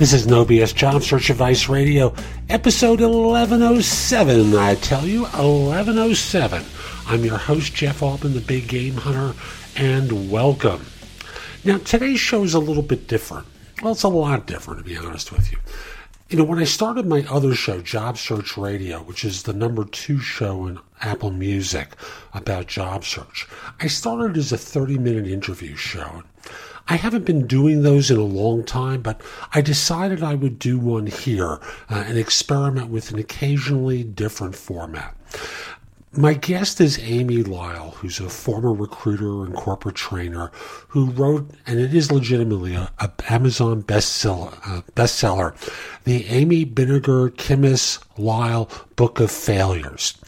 This is No BS Job Search Advice Radio, episode 1107. I tell you, 1107. I'm your host, Jeff Altman, the Big Game Hunter, and welcome. Now, today's show is a little bit different. Well, it's a lot different, to be honest with you. You know, when I started my other show, Job Search Radio, which is the number two show in Apple Music about job search, I started as a 30 minute interview show. I haven't been doing those in a long time, but I decided I would do one here uh, and experiment with an occasionally different format. My guest is Amy Lyle, who's a former recruiter and corporate trainer who wrote, and it is legitimately a, a Amazon bestseller, uh, bestseller, the Amy Binegar Kimes Lyle Book of Failures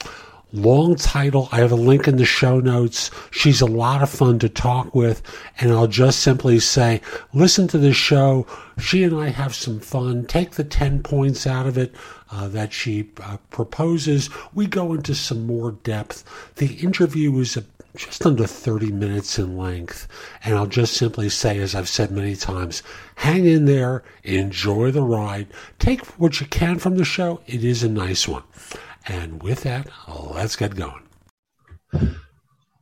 long title. I have a link in the show notes. She's a lot of fun to talk with. And I'll just simply say, listen to the show. She and I have some fun. Take the 10 points out of it uh, that she uh, proposes. We go into some more depth. The interview is a, just under 30 minutes in length. And I'll just simply say, as I've said many times, hang in there, enjoy the ride, take what you can from the show. It is a nice one. And with that, let's get going.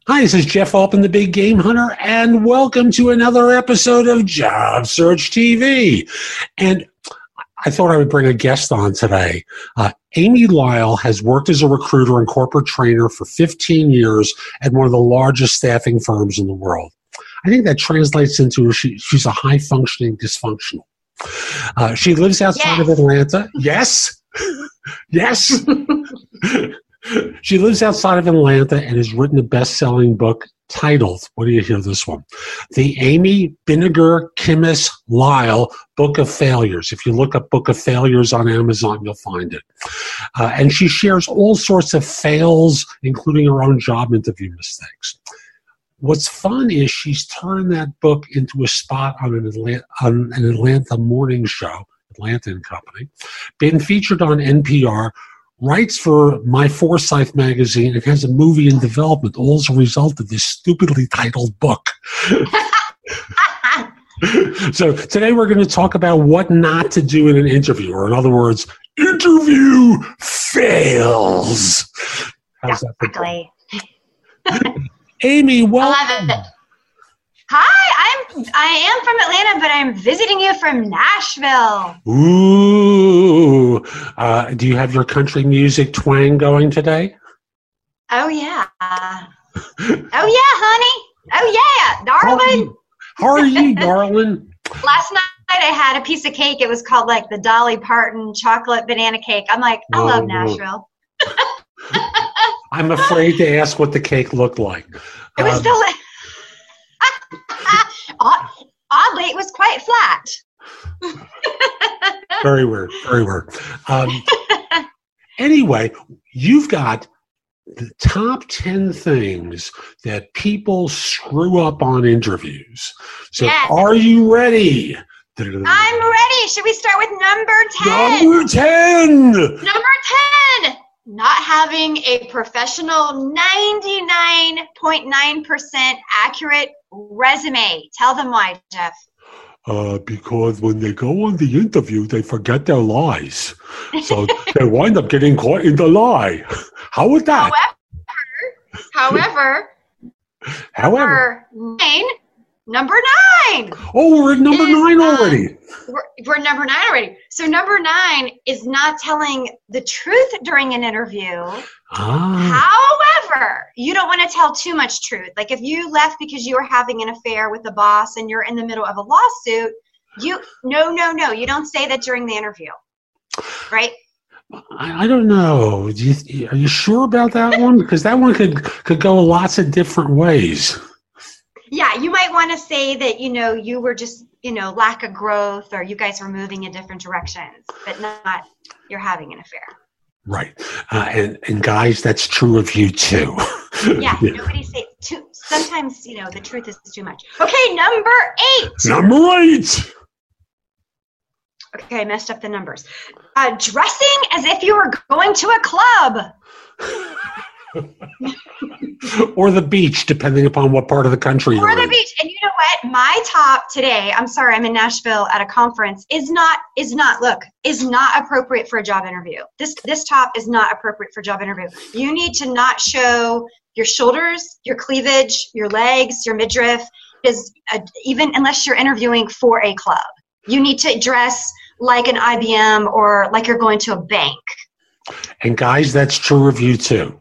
Hi, this is Jeff Altman, the Big Game Hunter, and welcome to another episode of Job Search TV. And I thought I would bring a guest on today. Uh, Amy Lyle has worked as a recruiter and corporate trainer for 15 years at one of the largest staffing firms in the world. I think that translates into she, she's a high functioning dysfunctional. Uh, she lives outside yes. of Atlanta. Yes. yes. she lives outside of Atlanta and has written a best selling book titled, what do you hear this one? The Amy Binegar Kimes Lyle Book of Failures. If you look up Book of Failures on Amazon, you'll find it. Uh, and she shares all sorts of fails, including her own job interview mistakes. What's fun is she's turned that book into a spot on an Atlanta, on an Atlanta morning show Atlanta and Company, been featured on NPR, writes for My Forsyth magazine, and has a movie in development, all as a result of this stupidly titled book. so today we're going to talk about what not to do in an interview, or in other words, interview fails. How's exactly. Amy, welcome. Hi, I'm I am from Atlanta, but I'm visiting you from Nashville. Ooh, uh, do you have your country music twang going today? Oh yeah. oh yeah, honey. Oh yeah, darling. How are you, you darling? Last night I had a piece of cake. It was called like the Dolly Parton chocolate banana cake. I'm like, I love Nashville. I'm afraid to ask what the cake looked like. It was um, delicious Oddly, it was quite flat. very weird. Very weird. Um, anyway, you've got the top 10 things that people screw up on interviews. So, yes. are you ready? I'm ready. Should we start with number 10? Number 10. Number 10 not having a professional 99.9% accurate resume. Tell them why, Jeff. Uh, because when they go on the interview, they forget their lies. So they wind up getting caught in the lie. How would that? However, however, however, nine number nine. Oh, we're at number is, nine uh, already. we're, we're number nine already. So number nine is not telling the truth during an interview. Ah. However, you don't want to tell too much truth. Like if you left because you were having an affair with the boss and you're in the middle of a lawsuit, you no no no, you don't say that during the interview. Right? I, I don't know. Do you, are you sure about that one? Because that one could could go lots of different ways. Yeah, you might want to say that, you know, you were just, you know, lack of growth or you guys were moving in different directions, but not you're having an affair. Right. Uh, and, and guys, that's true of you too. yeah, yeah, nobody say too. Sometimes, you know, the truth is too much. Okay, number eight. Number eight. Okay, I messed up the numbers. Uh, dressing as if you were going to a club. or the beach, depending upon what part of the country or you're the in. beach. And you know what? My top today, I'm sorry, I'm in Nashville at a conference, is not is not look, is not appropriate for a job interview. This this top is not appropriate for a job interview. You need to not show your shoulders, your cleavage, your legs, your midriff is uh, even unless you're interviewing for a club. You need to dress like an IBM or like you're going to a bank. And guys, that's true of you too.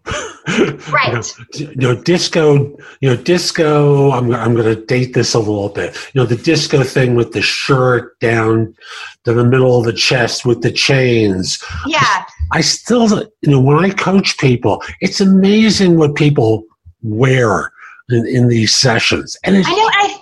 Right. you, know, you know, disco. You know, disco. I'm I'm going to date this a little bit. You know, the disco thing with the shirt down to the middle of the chest with the chains. Yeah. I, still, you know, when I coach people, it's amazing what people wear in, in these sessions. And I know. I,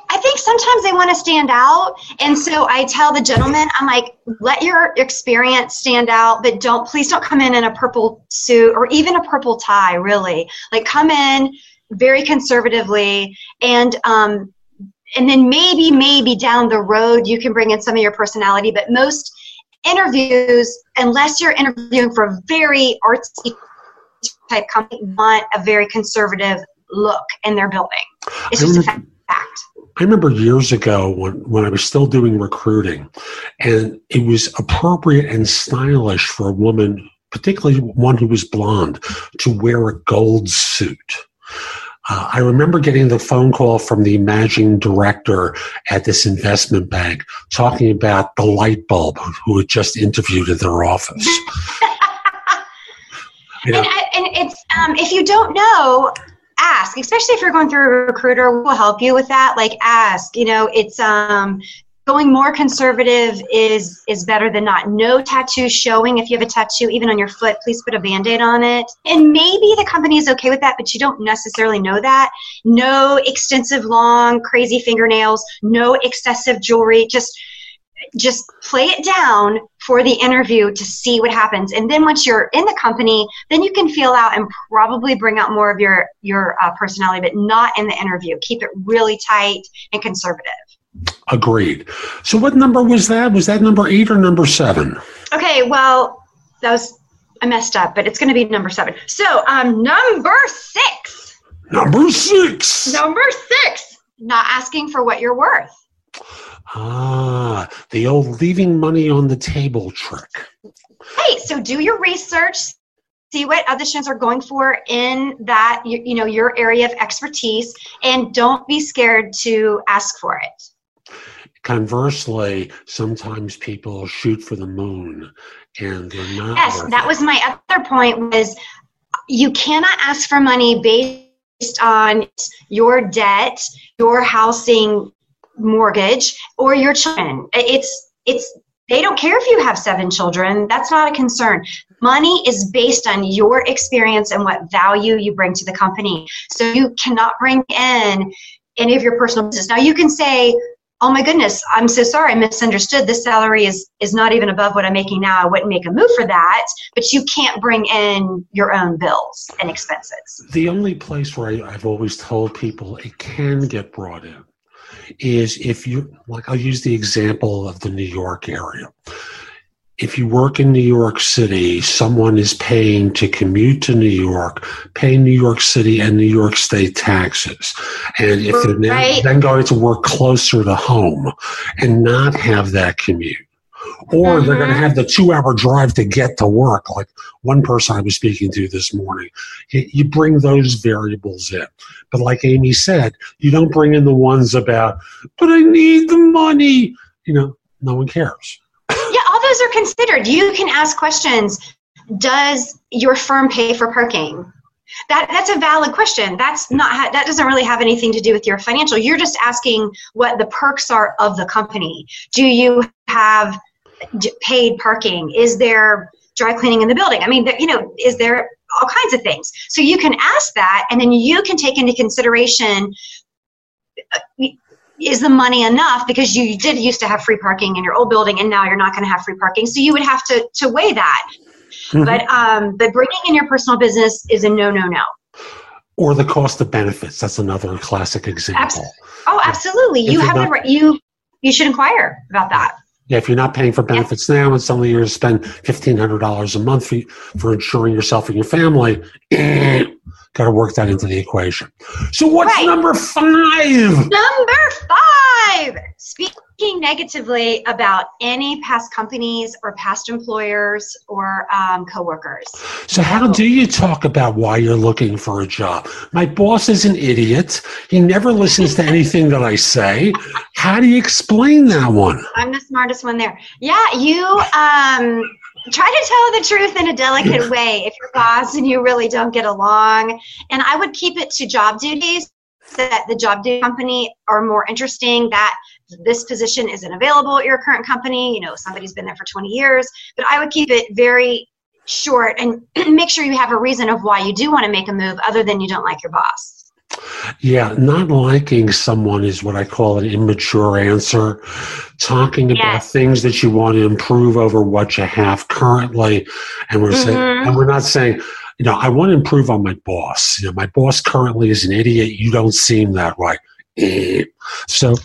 sometimes they want to stand out, and so I tell the gentleman, I'm like, let your experience stand out, but don't please don't come in in a purple suit or even a purple tie. Really, like come in very conservatively and um, and then maybe maybe down the road you can bring in some of your personality but most interviews unless you're interviewing for a very artsy type company want a very conservative look in their building it's just a fact I remember years ago when, when I was still doing recruiting, and it was appropriate and stylish for a woman, particularly one who was blonde, to wear a gold suit. Uh, I remember getting the phone call from the managing director at this investment bank talking about the light bulb who had just interviewed in their office. you know, and, and, it's um, if you don't know, ask, especially if you're going through a recruiter, we'll help you with that. Like ask, you know, it's um, going more conservative is is better than not. No tattoo showing. If you have a tattoo, even on your foot, please put a band-aid on it. And maybe the company is okay with that, but you don't necessarily know that. No extensive, long, crazy fingernails. No excessive jewelry. Just just play it down for the interview to see what happens. And then once you're in the company then you can feel out and probably bring out more of your your uh, personality but not in the interview. Keep it really tight and conservative. Agreed. So what number was that? Was that number eight or number seven? Okay well that was i messed up but it's going to be number seven. So um number six. Number six. Number six. Not asking for what you're worth Ah, the old leaving money on the table trick. Hey, so do your research, see what auditions are going for in that you, you know your area of expertise, and don't be scared to ask for it. Conversely, sometimes people shoot for the moon, and they're not. Yes, that it. was my other point. Was you cannot ask for money based on your debt, your housing mortgage or your children. It's it's they don't care if you have seven children. That's not a concern. Money is based on your experience and what value you bring to the company. So you cannot bring in any of your personal business. Now you can say, "Oh my goodness, I'm so sorry, I misunderstood. This salary is is not even above what I'm making now. I wouldn't make a move for that." But you can't bring in your own bills and expenses. The only place where I, I've always told people it can get brought in is if you like i'll use the example of the new york area. If you work in new york city someone is paying to commute to new york pay new york city and new york state taxes. And if they're right. then going to work closer to home and not have that commute or they're going to uh-huh. have the two hour drive to get to work. Like one person i was speaking to this morning you bring those variables in. But like amy said you don't bring in the ones about but i need the money. You know no one cares. Yeah all those are considered. You can ask questions. Does your firm pay for parking? That that's a valid question. That's not that doesn't really have anything to do with your financial. You're just asking what the perks are of the company. Do you have paid parking? Is there dry cleaning in the building? I mean, you know, is there all kinds of things? So you can ask that, and then you can take into consideration is the money enough because you did used to have free parking in your old building and now you're not going to have free parking so you would have to to weigh that mm-hmm. but um but bringing in your personal business is a no no no or the cost of benefits that's another classic example oh absolutely if you have not, the you you should inquire about that if you're not paying for benefits now and suddenly you're to spend fifteen hundred dollars a month for, for insuring yourself and your family, got to work that into the equation. So what's right. number five? Number five. Speaking negatively about any past companies or past employers or um, coworkers. So how do you talk about why you're looking for a job? My boss is an idiot. He never listens to anything that I say. How do you explain that one? I'm the smartest one there. Yeah, you um try to tell the truth in a delicate way if you're boss and you really don't get along. And I would keep it to job duties that the job duty company are more interesting that this position isn't available at your current company you know somebody's been there for 20 years but i would keep it very short and make sure you have a reason of why you do want to make a move other than you don't like your boss yeah, not liking someone is what I call an immature answer. Talking about yes. things that you want to improve over what you have currently, and we're mm-hmm. saying, and we're not saying, you know, I want to improve on my boss. You know, my boss currently is an idiot. You don't seem that way. So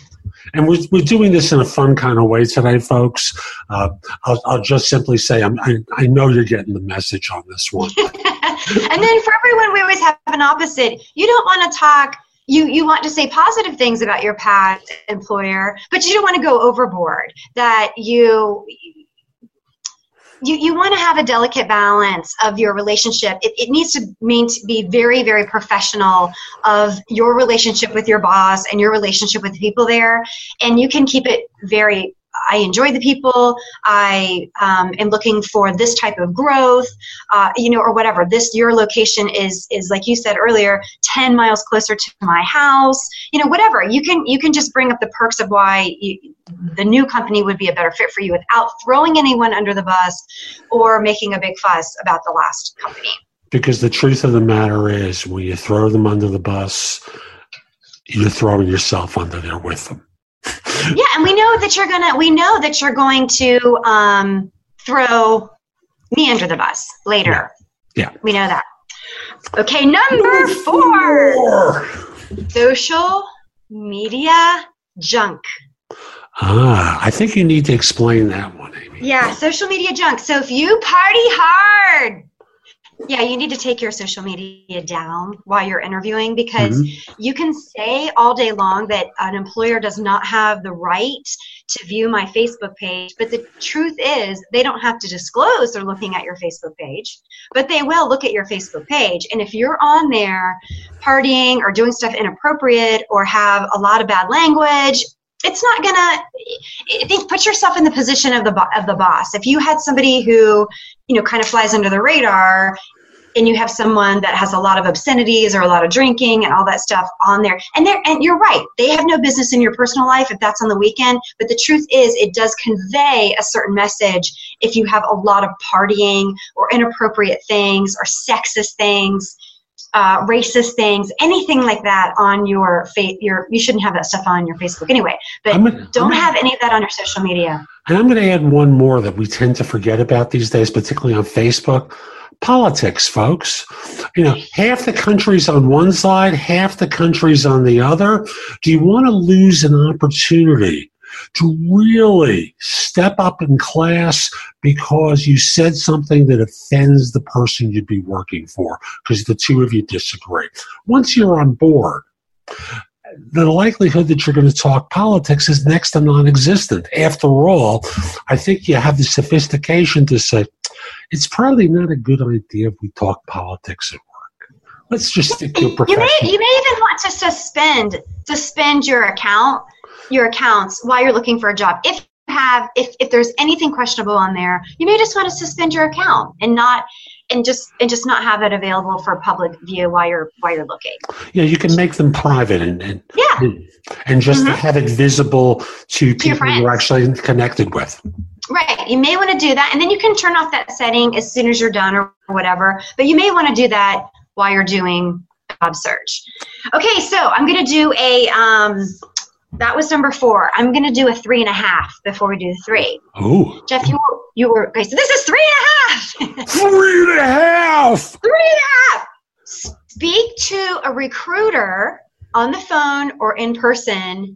and we're, we're doing this in a fun kind of way today, folks. Uh, I'll, I'll, just simply say I'm, I, I know you're getting the message on this one. and then for everyone, we always have an opposite. You don't want to talk you you want to say positive things about your past employer but you don't want to go overboard that you you, you want to have a delicate balance of your relationship. It, it needs to mean to be very, very professional of your relationship with your boss and your relationship with the people there. And you can keep it very I enjoy the people. I um, am looking for this type of growth, uh, you know, or whatever. This your location is is like you said earlier, ten miles closer to my house. You know, whatever. You can you can just bring up the perks of why you, the new company would be a better fit for you without throwing anyone under the bus or making a big fuss about the last company. Because the truth of the matter is, when you throw them under the bus, you're throwing yourself under there with them yeah, and we know that you're gonna. We know that you're going to um, throw me under the bus later. Yeah. yeah. We know that. Okay, number four. Social media junk. Ah, I think you need to explain that one, Amy. Yeah, social media junk. So if you party hard, yeah, you need to take your social media down while you're interviewing because mm-hmm. you can say all day long that an employer does not have the right to view my Facebook page, but the truth is they don't have to disclose they're looking at your Facebook page, but they will look at your Facebook page. And if you're on there partying or doing stuff inappropriate or have a lot of bad language, it's not gonna think put yourself in the position of the of the boss. If you had somebody who you know kind of flies under the radar and you have someone that has a lot of obscenities or a lot of drinking and all that stuff on there and they and you're right they have no business in your personal life if that's on the weekend but the truth is it does convey a certain message if you have a lot of partying or inappropriate things or sexist things uh, racist things, anything like that on your face. Your you shouldn't have that stuff on your Facebook anyway. But gonna, don't gonna, have any of that on your social media. And I'm going to add one more that we tend to forget about these days, particularly on Facebook politics, folks. You know, half the country's on one side, half the country's on the other. Do you want to lose an opportunity to really step up in class because you said something that offends the person you'd be working for because the two of you disagree? Once you're on board, the likelihood that you're going to talk politics is next to non existent. After all, I think you have the sophistication to say, it's probably not a good idea if we talk politics at work. Let's just stick to a You may, you may even want to suspend suspend your account, your accounts while you're looking for a job. If you have if, if there's anything questionable on there, you may just want to suspend your account and not and just and just not have it available for public view while you're while you're looking. Yeah, you can make them private and, and yeah, and just mm-hmm. have it visible to, to people you're actually connected with. Right. You may want to do that, and then you can turn off that setting as soon as you're done or whatever. But you may want to do that while you're doing job search. Okay, so I'm going to do a. Um, that was number four. I'm going to do a three and a half before we do the three. Oh, Jeff, you were, you were okay. So this is three and a half. three and a half. Three and a half. Speak to a recruiter on the phone or in person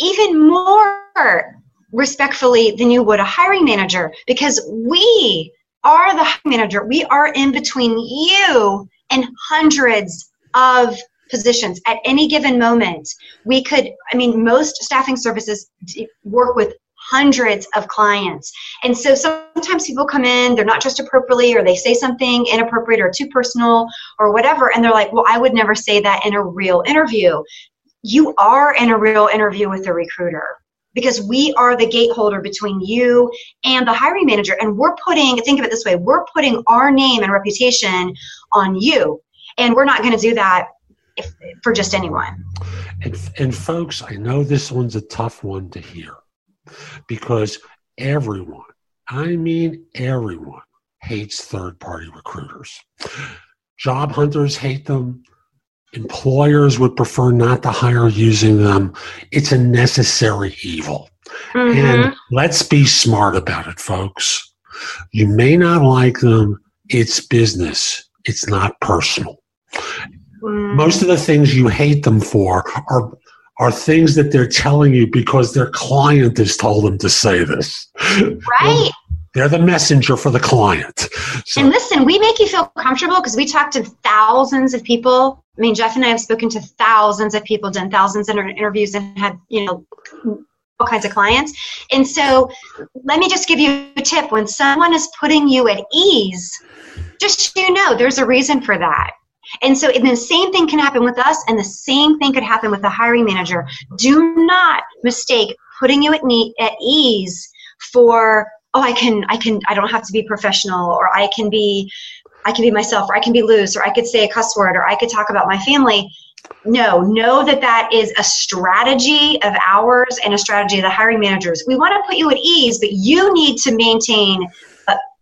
even more respectfully than you would a hiring manager because we are the hiring manager. We are in between you and hundreds of positions at any given moment. We could, I mean, most staffing services work with hundreds of clients. And so sometimes people come in, they're not dressed appropriately, or they say something inappropriate or too personal or whatever. And they're like, well, I would never say that in a real interview. You are in a real interview with the recruiter because we are the gateholder between you and the hiring manager. And we're putting, think of it this way, we're putting our name and reputation on you. And we're not going to do that if, for just anyone. And, and folks, I know this one's a tough one to hear because everyone, I mean everyone, hates third party recruiters. Job hunters hate them. Employers would prefer not to hire using them. It's a necessary evil. Mm-hmm. And let's be smart about it, folks. You may not like them. It's business. It's not personal. Most of the things you hate them for are are things that they're telling you because their client has told them to say this. Right. They're the messenger for the client. So. And listen, we make you feel comfortable because we talk to thousands of people. I mean, Jeff and I have spoken to thousands of people, done thousands of interviews, and had you know all kinds of clients. And so, let me just give you a tip: when someone is putting you at ease, just you know, there's a reason for that. And so and the same thing can happen with us, and the same thing could happen with the hiring manager. Do not mistake putting you at, need, at ease for oh i can i can i don't have to be professional or i can be i can be myself or i can be loose or i could say a cuss word or i could talk about my family no know that that is a strategy of ours and a strategy of the hiring managers we want to put you at ease but you need to maintain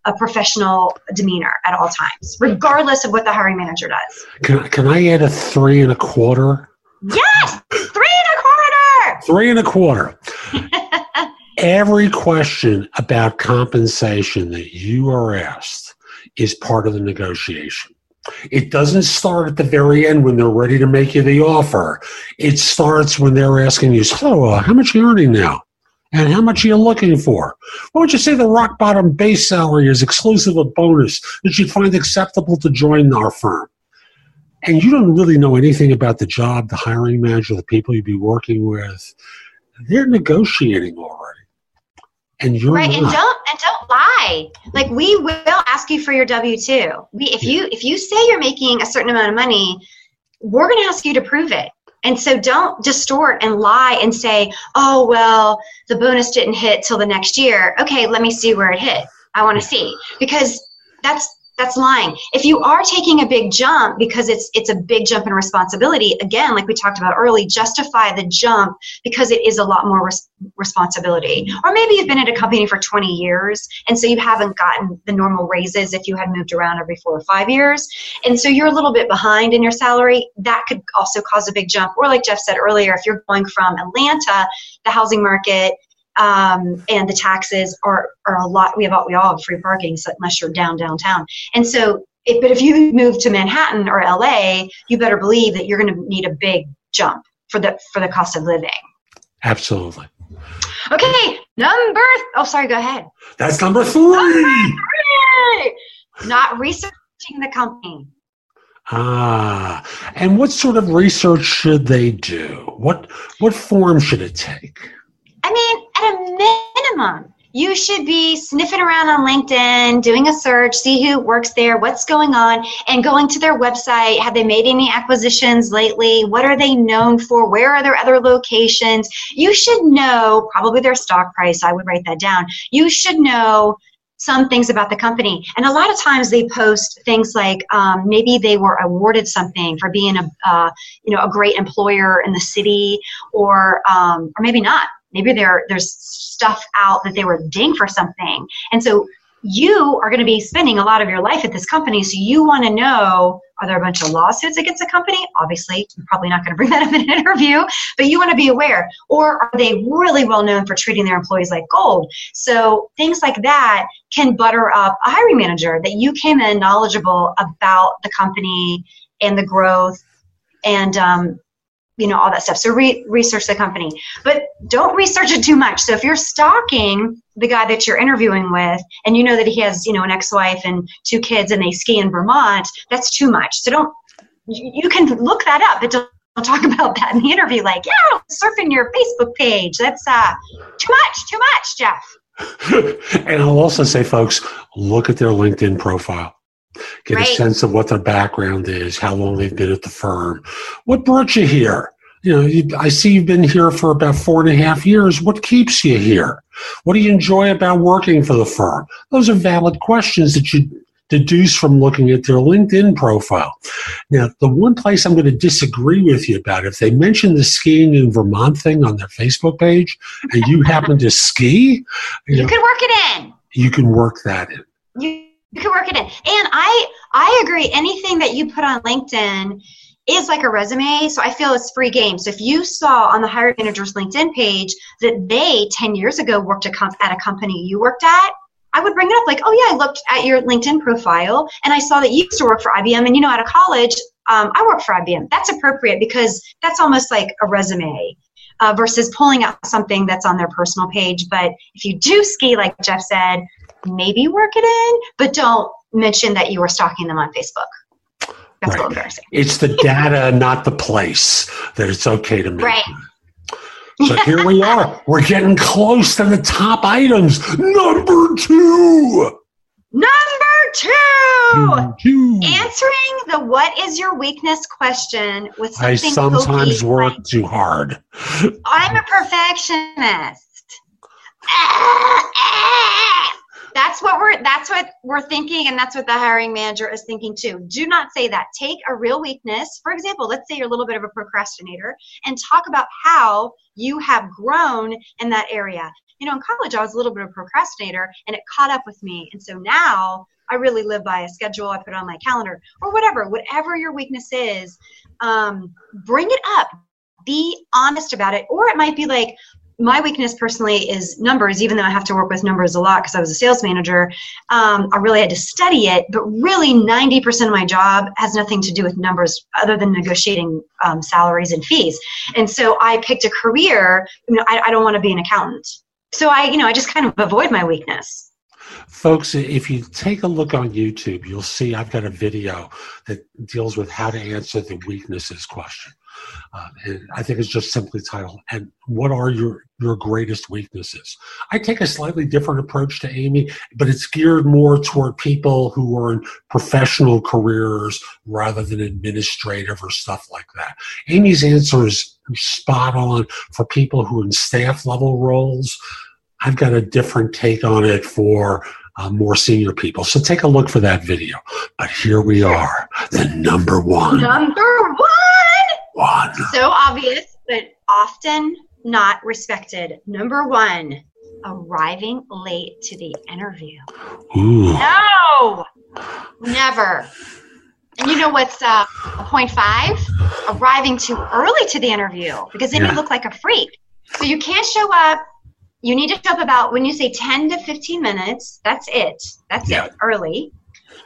a professional demeanor at all times, regardless of what the hiring manager does. Can, can I add a three and a quarter? Yes, three and a quarter. Three and a quarter. Every question about compensation that you are asked is part of the negotiation. It doesn't start at the very end when they're ready to make you the offer. It starts when they're asking you, so uh, how much are you earning now? And how much are you looking for? What would you say the rock bottom base salary is exclusive of bonus that you'd find acceptable to join our firm? And you don't really know anything about the job, the hiring manager, the people you'd be working with. They're negotiating already. And you're right, not. and don't and don't lie. Like we will ask you for your W two. We if you if you say you're making a certain amount of money, we're going to ask you to prove it. And so don't distort and lie and say, oh, well, the bonus didn't hit till the next year. Okay, let me see where it hit. I want to see. Because that's that's lying. If you are taking a big jump because it's it's a big jump in responsibility, again, like we talked about early, justify the jump because it is a lot more res- responsibility. Or maybe you've been at a company for 20 years and so you haven't gotten the normal raises if you had moved around every 4 or 5 years. And so you're a little bit behind in your salary, that could also cause a big jump. Or like Jeff said earlier, if you're going from Atlanta, the housing market um, and the taxes are, are a lot. We have all, we all have free parking, so unless you're down downtown. And so, it, but if you move to Manhattan or LA, you better believe that you're going to need a big jump for the for the cost of living. Absolutely. Okay, number. Oh, sorry. Go ahead. That's number three. Number three. Not researching the company. Ah, and what sort of research should they do? What what form should it take? I mean, a minimum, you should be sniffing around on LinkedIn, doing a search, see who works there, what's going on, and going to their website. Have they made any acquisitions lately? What are they known for? Where are their other locations? You should know probably their stock price. I would write that down. You should know some things about the company. And a lot of times they post things like um, maybe they were awarded something for being a uh, you know a great employer in the city, or um, or maybe not maybe there there's stuff out that they were ding for something and so you are going to be spending a lot of your life at this company, so you want to know are there a bunch of lawsuits against the company? Obviously, you're probably not going to bring that up in an interview, but you want to be aware. Or are they really well known for treating their employees like gold? So things like that can butter up a hiring manager that you came in knowledgeable about the company and the growth and um, you know all that stuff. So re- research the company. But don't research it too much. So if you're stalking the guy that you're interviewing with and you know that he has you know an ex-wife and two kids and they ski in vermont that's too much. So don't you can look that up but don't, don't talk about that in the interview. Like yeah surfing your facebook page. That's uh too much too much jeff. And i'll also say folks look at their linkedin profile get right. a sense of what their background is, how long they've been at the firm, what brought you here. You know, you, I see you've been here for about four and a half years. What keeps you here? What do you enjoy about working for the firm? Those are valid questions that you deduce from looking at their LinkedIn profile. Now, the one place I'm going to disagree with you about, if they mention the skiing in Vermont thing on their Facebook page and you happen to ski, you, you know, can work it in. You can work that in. You you can work it in. And I I agree. Anything that you put on LinkedIn is like a resume, so I feel it's free game. So if you saw on the hiring manager's LinkedIn page that they 10 years ago worked at a company you worked at, I would bring it up like, oh yeah, I looked at your LinkedIn profile and I saw that you used to work for IBM and you know out of college, um, I work for IBM. That's appropriate because that's almost like a resume. Uh, versus pulling out something that's on their personal page. But if you do ski, like Jeff said, maybe work it in, but don't mention that you were stalking them on Facebook. That's right. a little embarrassing. It's the data, not the place, that it's okay to mention. Right. So here we are. We're getting close to the top items. Number two. Number two. two. Answering the what is your weakness question with something I sometimes work like, too hard. I'm a perfectionist. Ah, ah that's what we're that's what we're thinking and that's what the hiring manager is thinking too. Do not say that. Take a real weakness. For example let's say you're a little bit of a procrastinator and talk about how you have grown in that area. You know in college i was a little bit of a procrastinator and it caught up with me and so now i really live by a schedule. I put on my calendar or whatever whatever your weakness is um, bring it up. Be honest about it. Or it might be like my weakness personally is numbers, even though I have to work with numbers a lot because I was a sales manager. Um, I really had to study it, but really 90% of my job has nothing to do with numbers other than negotiating um, salaries and fees. And so I picked a career, you know, I, I don't want to be an accountant. So I, you know, I just kind of avoid my weakness. Folks, if you take a look on YouTube, you'll see I've got a video that deals with how to answer the weaknesses question. Uh, I think it's just simply titled, and what are your, your greatest weaknesses? I take a slightly different approach to Amy, but it's geared more toward people who are in professional careers rather than administrative or stuff like that. Amy's answer is spot on for people who are in staff level roles. I've got a different take on it for uh, more senior people. So take a look for that video. But here we are, the number one. Number one one. So obvious, but often not respected. Number one, arriving late to the interview. Ooh. No, never. And you know what's uh, point five? Arriving too early to the interview because then yeah. you look like a freak. So you can't show up. You need to show up about when you say 10 to 15 minutes. That's it. That's yeah. it. Early,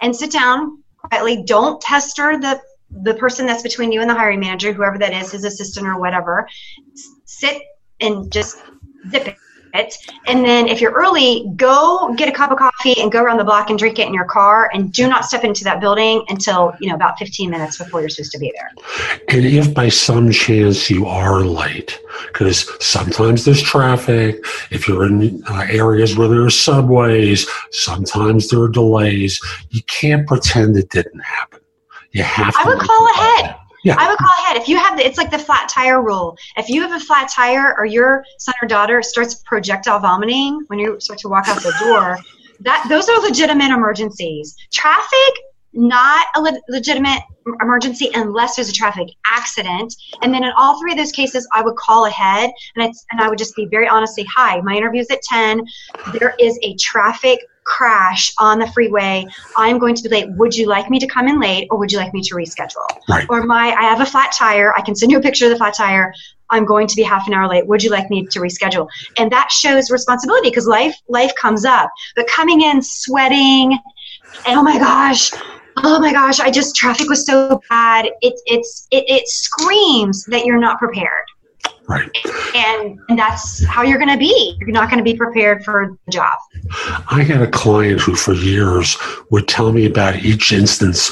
and sit down quietly. Don't tester the the person that's between you and the hiring manager, whoever that is, his assistant or whatever, sit and just zip it. And then if you're early, go get a cup of coffee and go around the block and drink it in your car and do not step into that building until, you know, about 15 minutes before you're supposed to be there. And if by some chance you are late, because sometimes there's traffic, if you're in uh, areas where there are subways, sometimes there are delays, you can't pretend it didn't happen. You have. I would call ahead. Yeah. I would call ahead. If you have the, it's like the flat tire rule. If you have a flat tire or your son or daughter starts projectile vomiting when you start to walk out the door, that those are legitimate emergencies. Traffic, not a le- legitimate emergency unless there's a traffic accident. And then in all three of those cases, I would call ahead and, it's, and I would just be very honest, say, hi, my interview's at 10. There is a traffic crash on the freeway. I'm going to be late. Would you like me to come in late or would you like me to reschedule? Right. Or my I have a flat tire. I can send you a picture of the flat tire. I'm going to be half an hour late. Would you like me to reschedule? And that shows responsibility because life life comes up. But coming in sweating and oh my gosh, oh my gosh, I just traffic was so bad. It it's it, it screams that you're not prepared. Right. And, and that's how you're going to be. You're not going to be prepared for the job. I had a client who, for years, would tell me about each instance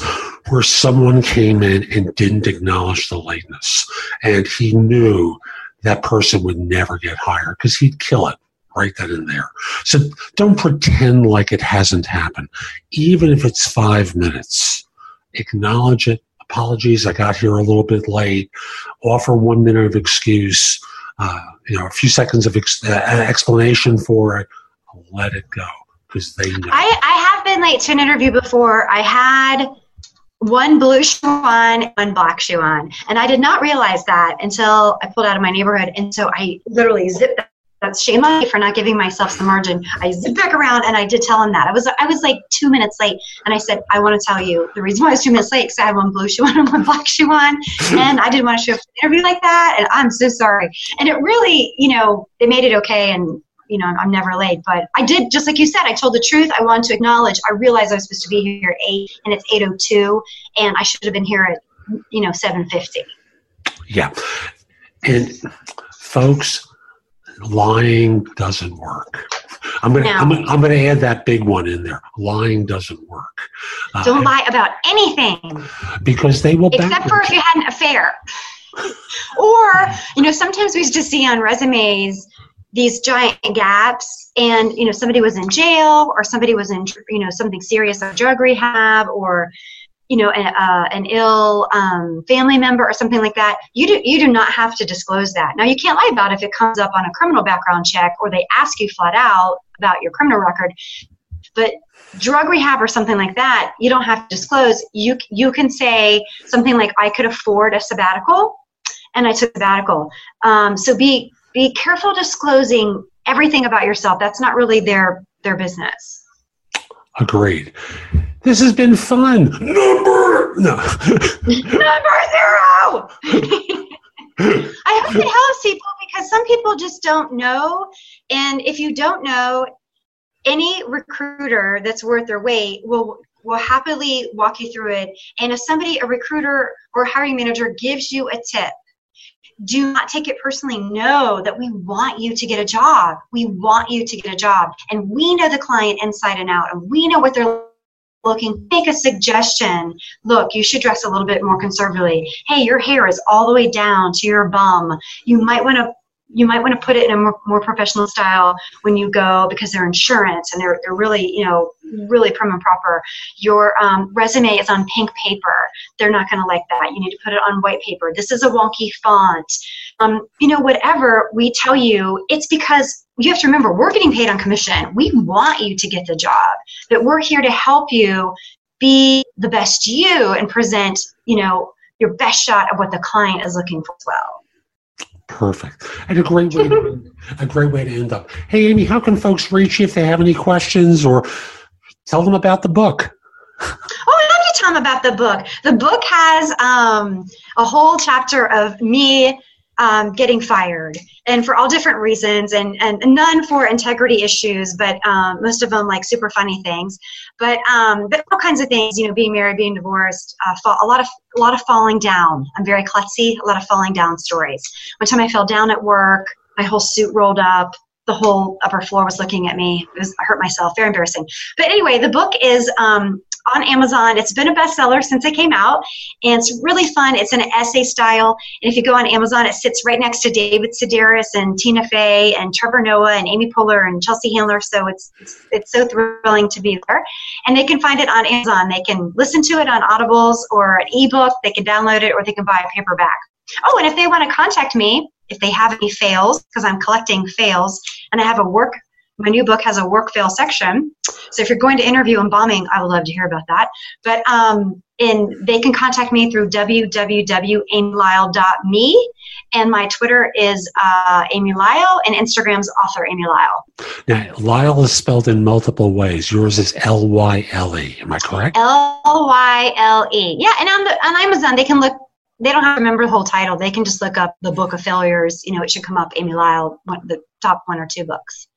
where someone came in and didn't acknowledge the lateness. And he knew that person would never get hired because he'd kill it right then and there. So don't pretend like it hasn't happened. Even if it's five minutes, acknowledge it, apologies, I got here a little bit late, offer one minute of excuse, uh, you know, a few seconds of ex- uh, explanation for it, let it go because they know. I, I have been late to an interview before. I had one blue shoe on, one black shoe on. And I did not realize that until I pulled out of my neighborhood. And so I literally zipped that's shame on me for not giving myself some margin. I zipped back around and I did tell him that. I was I was like two minutes late and I said, I want to tell you the reason why I was two minutes late because I had one blue shoe on and one black shoe on and I didn't want to show up for an interview like that and I'm so sorry. And it really, you know, they made it okay and you know, I'm never late. But I did, just like you said, I told the truth. I wanted to acknowledge. I realized I was supposed to be here at eight, and it's 8.02 and I should have been here at, you know, seven fifty. Yeah, and folks, lying doesn't work. I'm gonna, no. I'm, gonna, I'm gonna add that big one in there. Lying doesn't work. Uh, Don't lie about anything. Because they will. Except for if you had an affair. or you know, sometimes we just see on resumes these giant gaps, and you know, somebody was in jail, or somebody was in you know something serious, like drug rehab, or you know, a, uh, an ill um, family member or something like that, you do you do not have to disclose that. Now you can't lie about it if it comes up on a criminal background check or they ask you flat out about your criminal record. But drug rehab or something like that, you don't have to disclose. You you can say something like, "I could afford a sabbatical," and I took sabbatical. Um, so be be careful disclosing everything about yourself. That's not really their their business. Agreed. This has been fun. Number no. Number zero. I hope it helps people because some people just don't know. And if you don't know, any recruiter that's worth their weight will will happily walk you through it. And if somebody, a recruiter or a hiring manager gives you a tip, do not take it personally. Know that we want you to get a job. We want you to get a job. And we know the client inside and out, and we know what they're looking, make a suggestion. Look, you should dress a little bit more conservatively. Hey, your hair is all the way down to your bum. You might want to you might want to put it in a more, more, professional style when you go because they're insurance and they're, they're really you know really prim and proper your um, resume is on pink paper they're not going to like that you need to put it on white paper this is a wonky font um, you know whatever we tell you it's because you have to remember we're getting paid on commission we want you to get the job but we're here to help you be the best you and present you know your best shot of what the client is looking for as well Perfect. And a great way to, a great way to end up. Hey Amy, how can folks reach you if they have any questions or tell them about the book? Oh, I love to tell them about the book. The book has um, a whole chapter of me um, getting fired, and for all different reasons, and, and none for integrity issues, but um, most of them like super funny things. But um, but all kinds of things, you know, being married, being divorced, uh, fall, a lot of a lot of falling down. I'm very klutzy. A lot of falling down stories. One time I fell down at work. My whole suit rolled up the whole upper floor was looking at me. It was, I hurt myself. Very embarrassing. But anyway, the book is um, on Amazon. It's been a bestseller since it came out, and it's really fun. It's in an essay style. And if you go on Amazon, it sits right next to David Sedaris and Tina Fey and Trevor Noah and Amy Poehler and Chelsea Handler. So it's, it's, it's so thrilling to be there. And they can find it on Amazon. They can listen to it on Audibles or an ebook. They can download it or they can buy a paperback. Oh, and if they want to contact me, if they have any fails, because I'm collecting fails, and I have a work my new book has a work fail section. So if you're going to interview embalming, I would love to hear about that. But um, and they can contact me through www.amylyle.me And my Twitter is uh, Amy Lyle, and Instagram's author Amy Lyle. Now, Lyle is spelled in multiple ways. Yours is L Y L E. Am I correct? L Y L E. Yeah, and on the on Amazon they can look. They don't have to remember the whole title. They can just look up the Book of Failures. You know, it should come up. Amy Lyle, one, the top one or two books.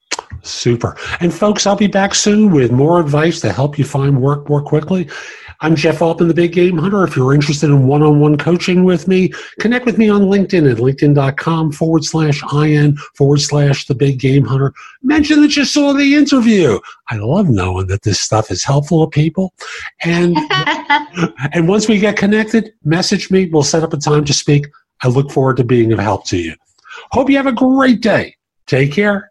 Super. And folks, I'll be back soon with more advice to help you find work more quickly. I'm Jeff Altman, the Big Game Hunter. If you're interested in one on one coaching with me, connect with me on LinkedIn at linkedin.com forward slash IN forward slash the Big Game Hunter. Mention that you saw the interview. I love knowing that this stuff is helpful to people. And, and once we get connected, message me. We'll set up a time to speak. I look forward to being of help to you. Hope you have a great day. Take care.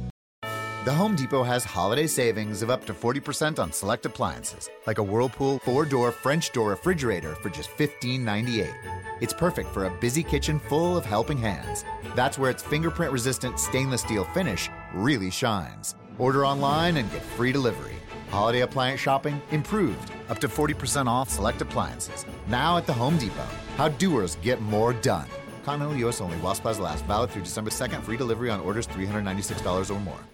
The Home Depot has holiday savings of up to 40% on select appliances, like a Whirlpool four door French door refrigerator for just $15.98. It's perfect for a busy kitchen full of helping hands. That's where its fingerprint resistant stainless steel finish really shines. Order online and get free delivery. Holiday appliance shopping improved, up to 40% off select appliances. Now at the Home Depot. How doers get more done. Continental US only while supplies last. Valid through December 2nd. Free delivery on orders $396 or more.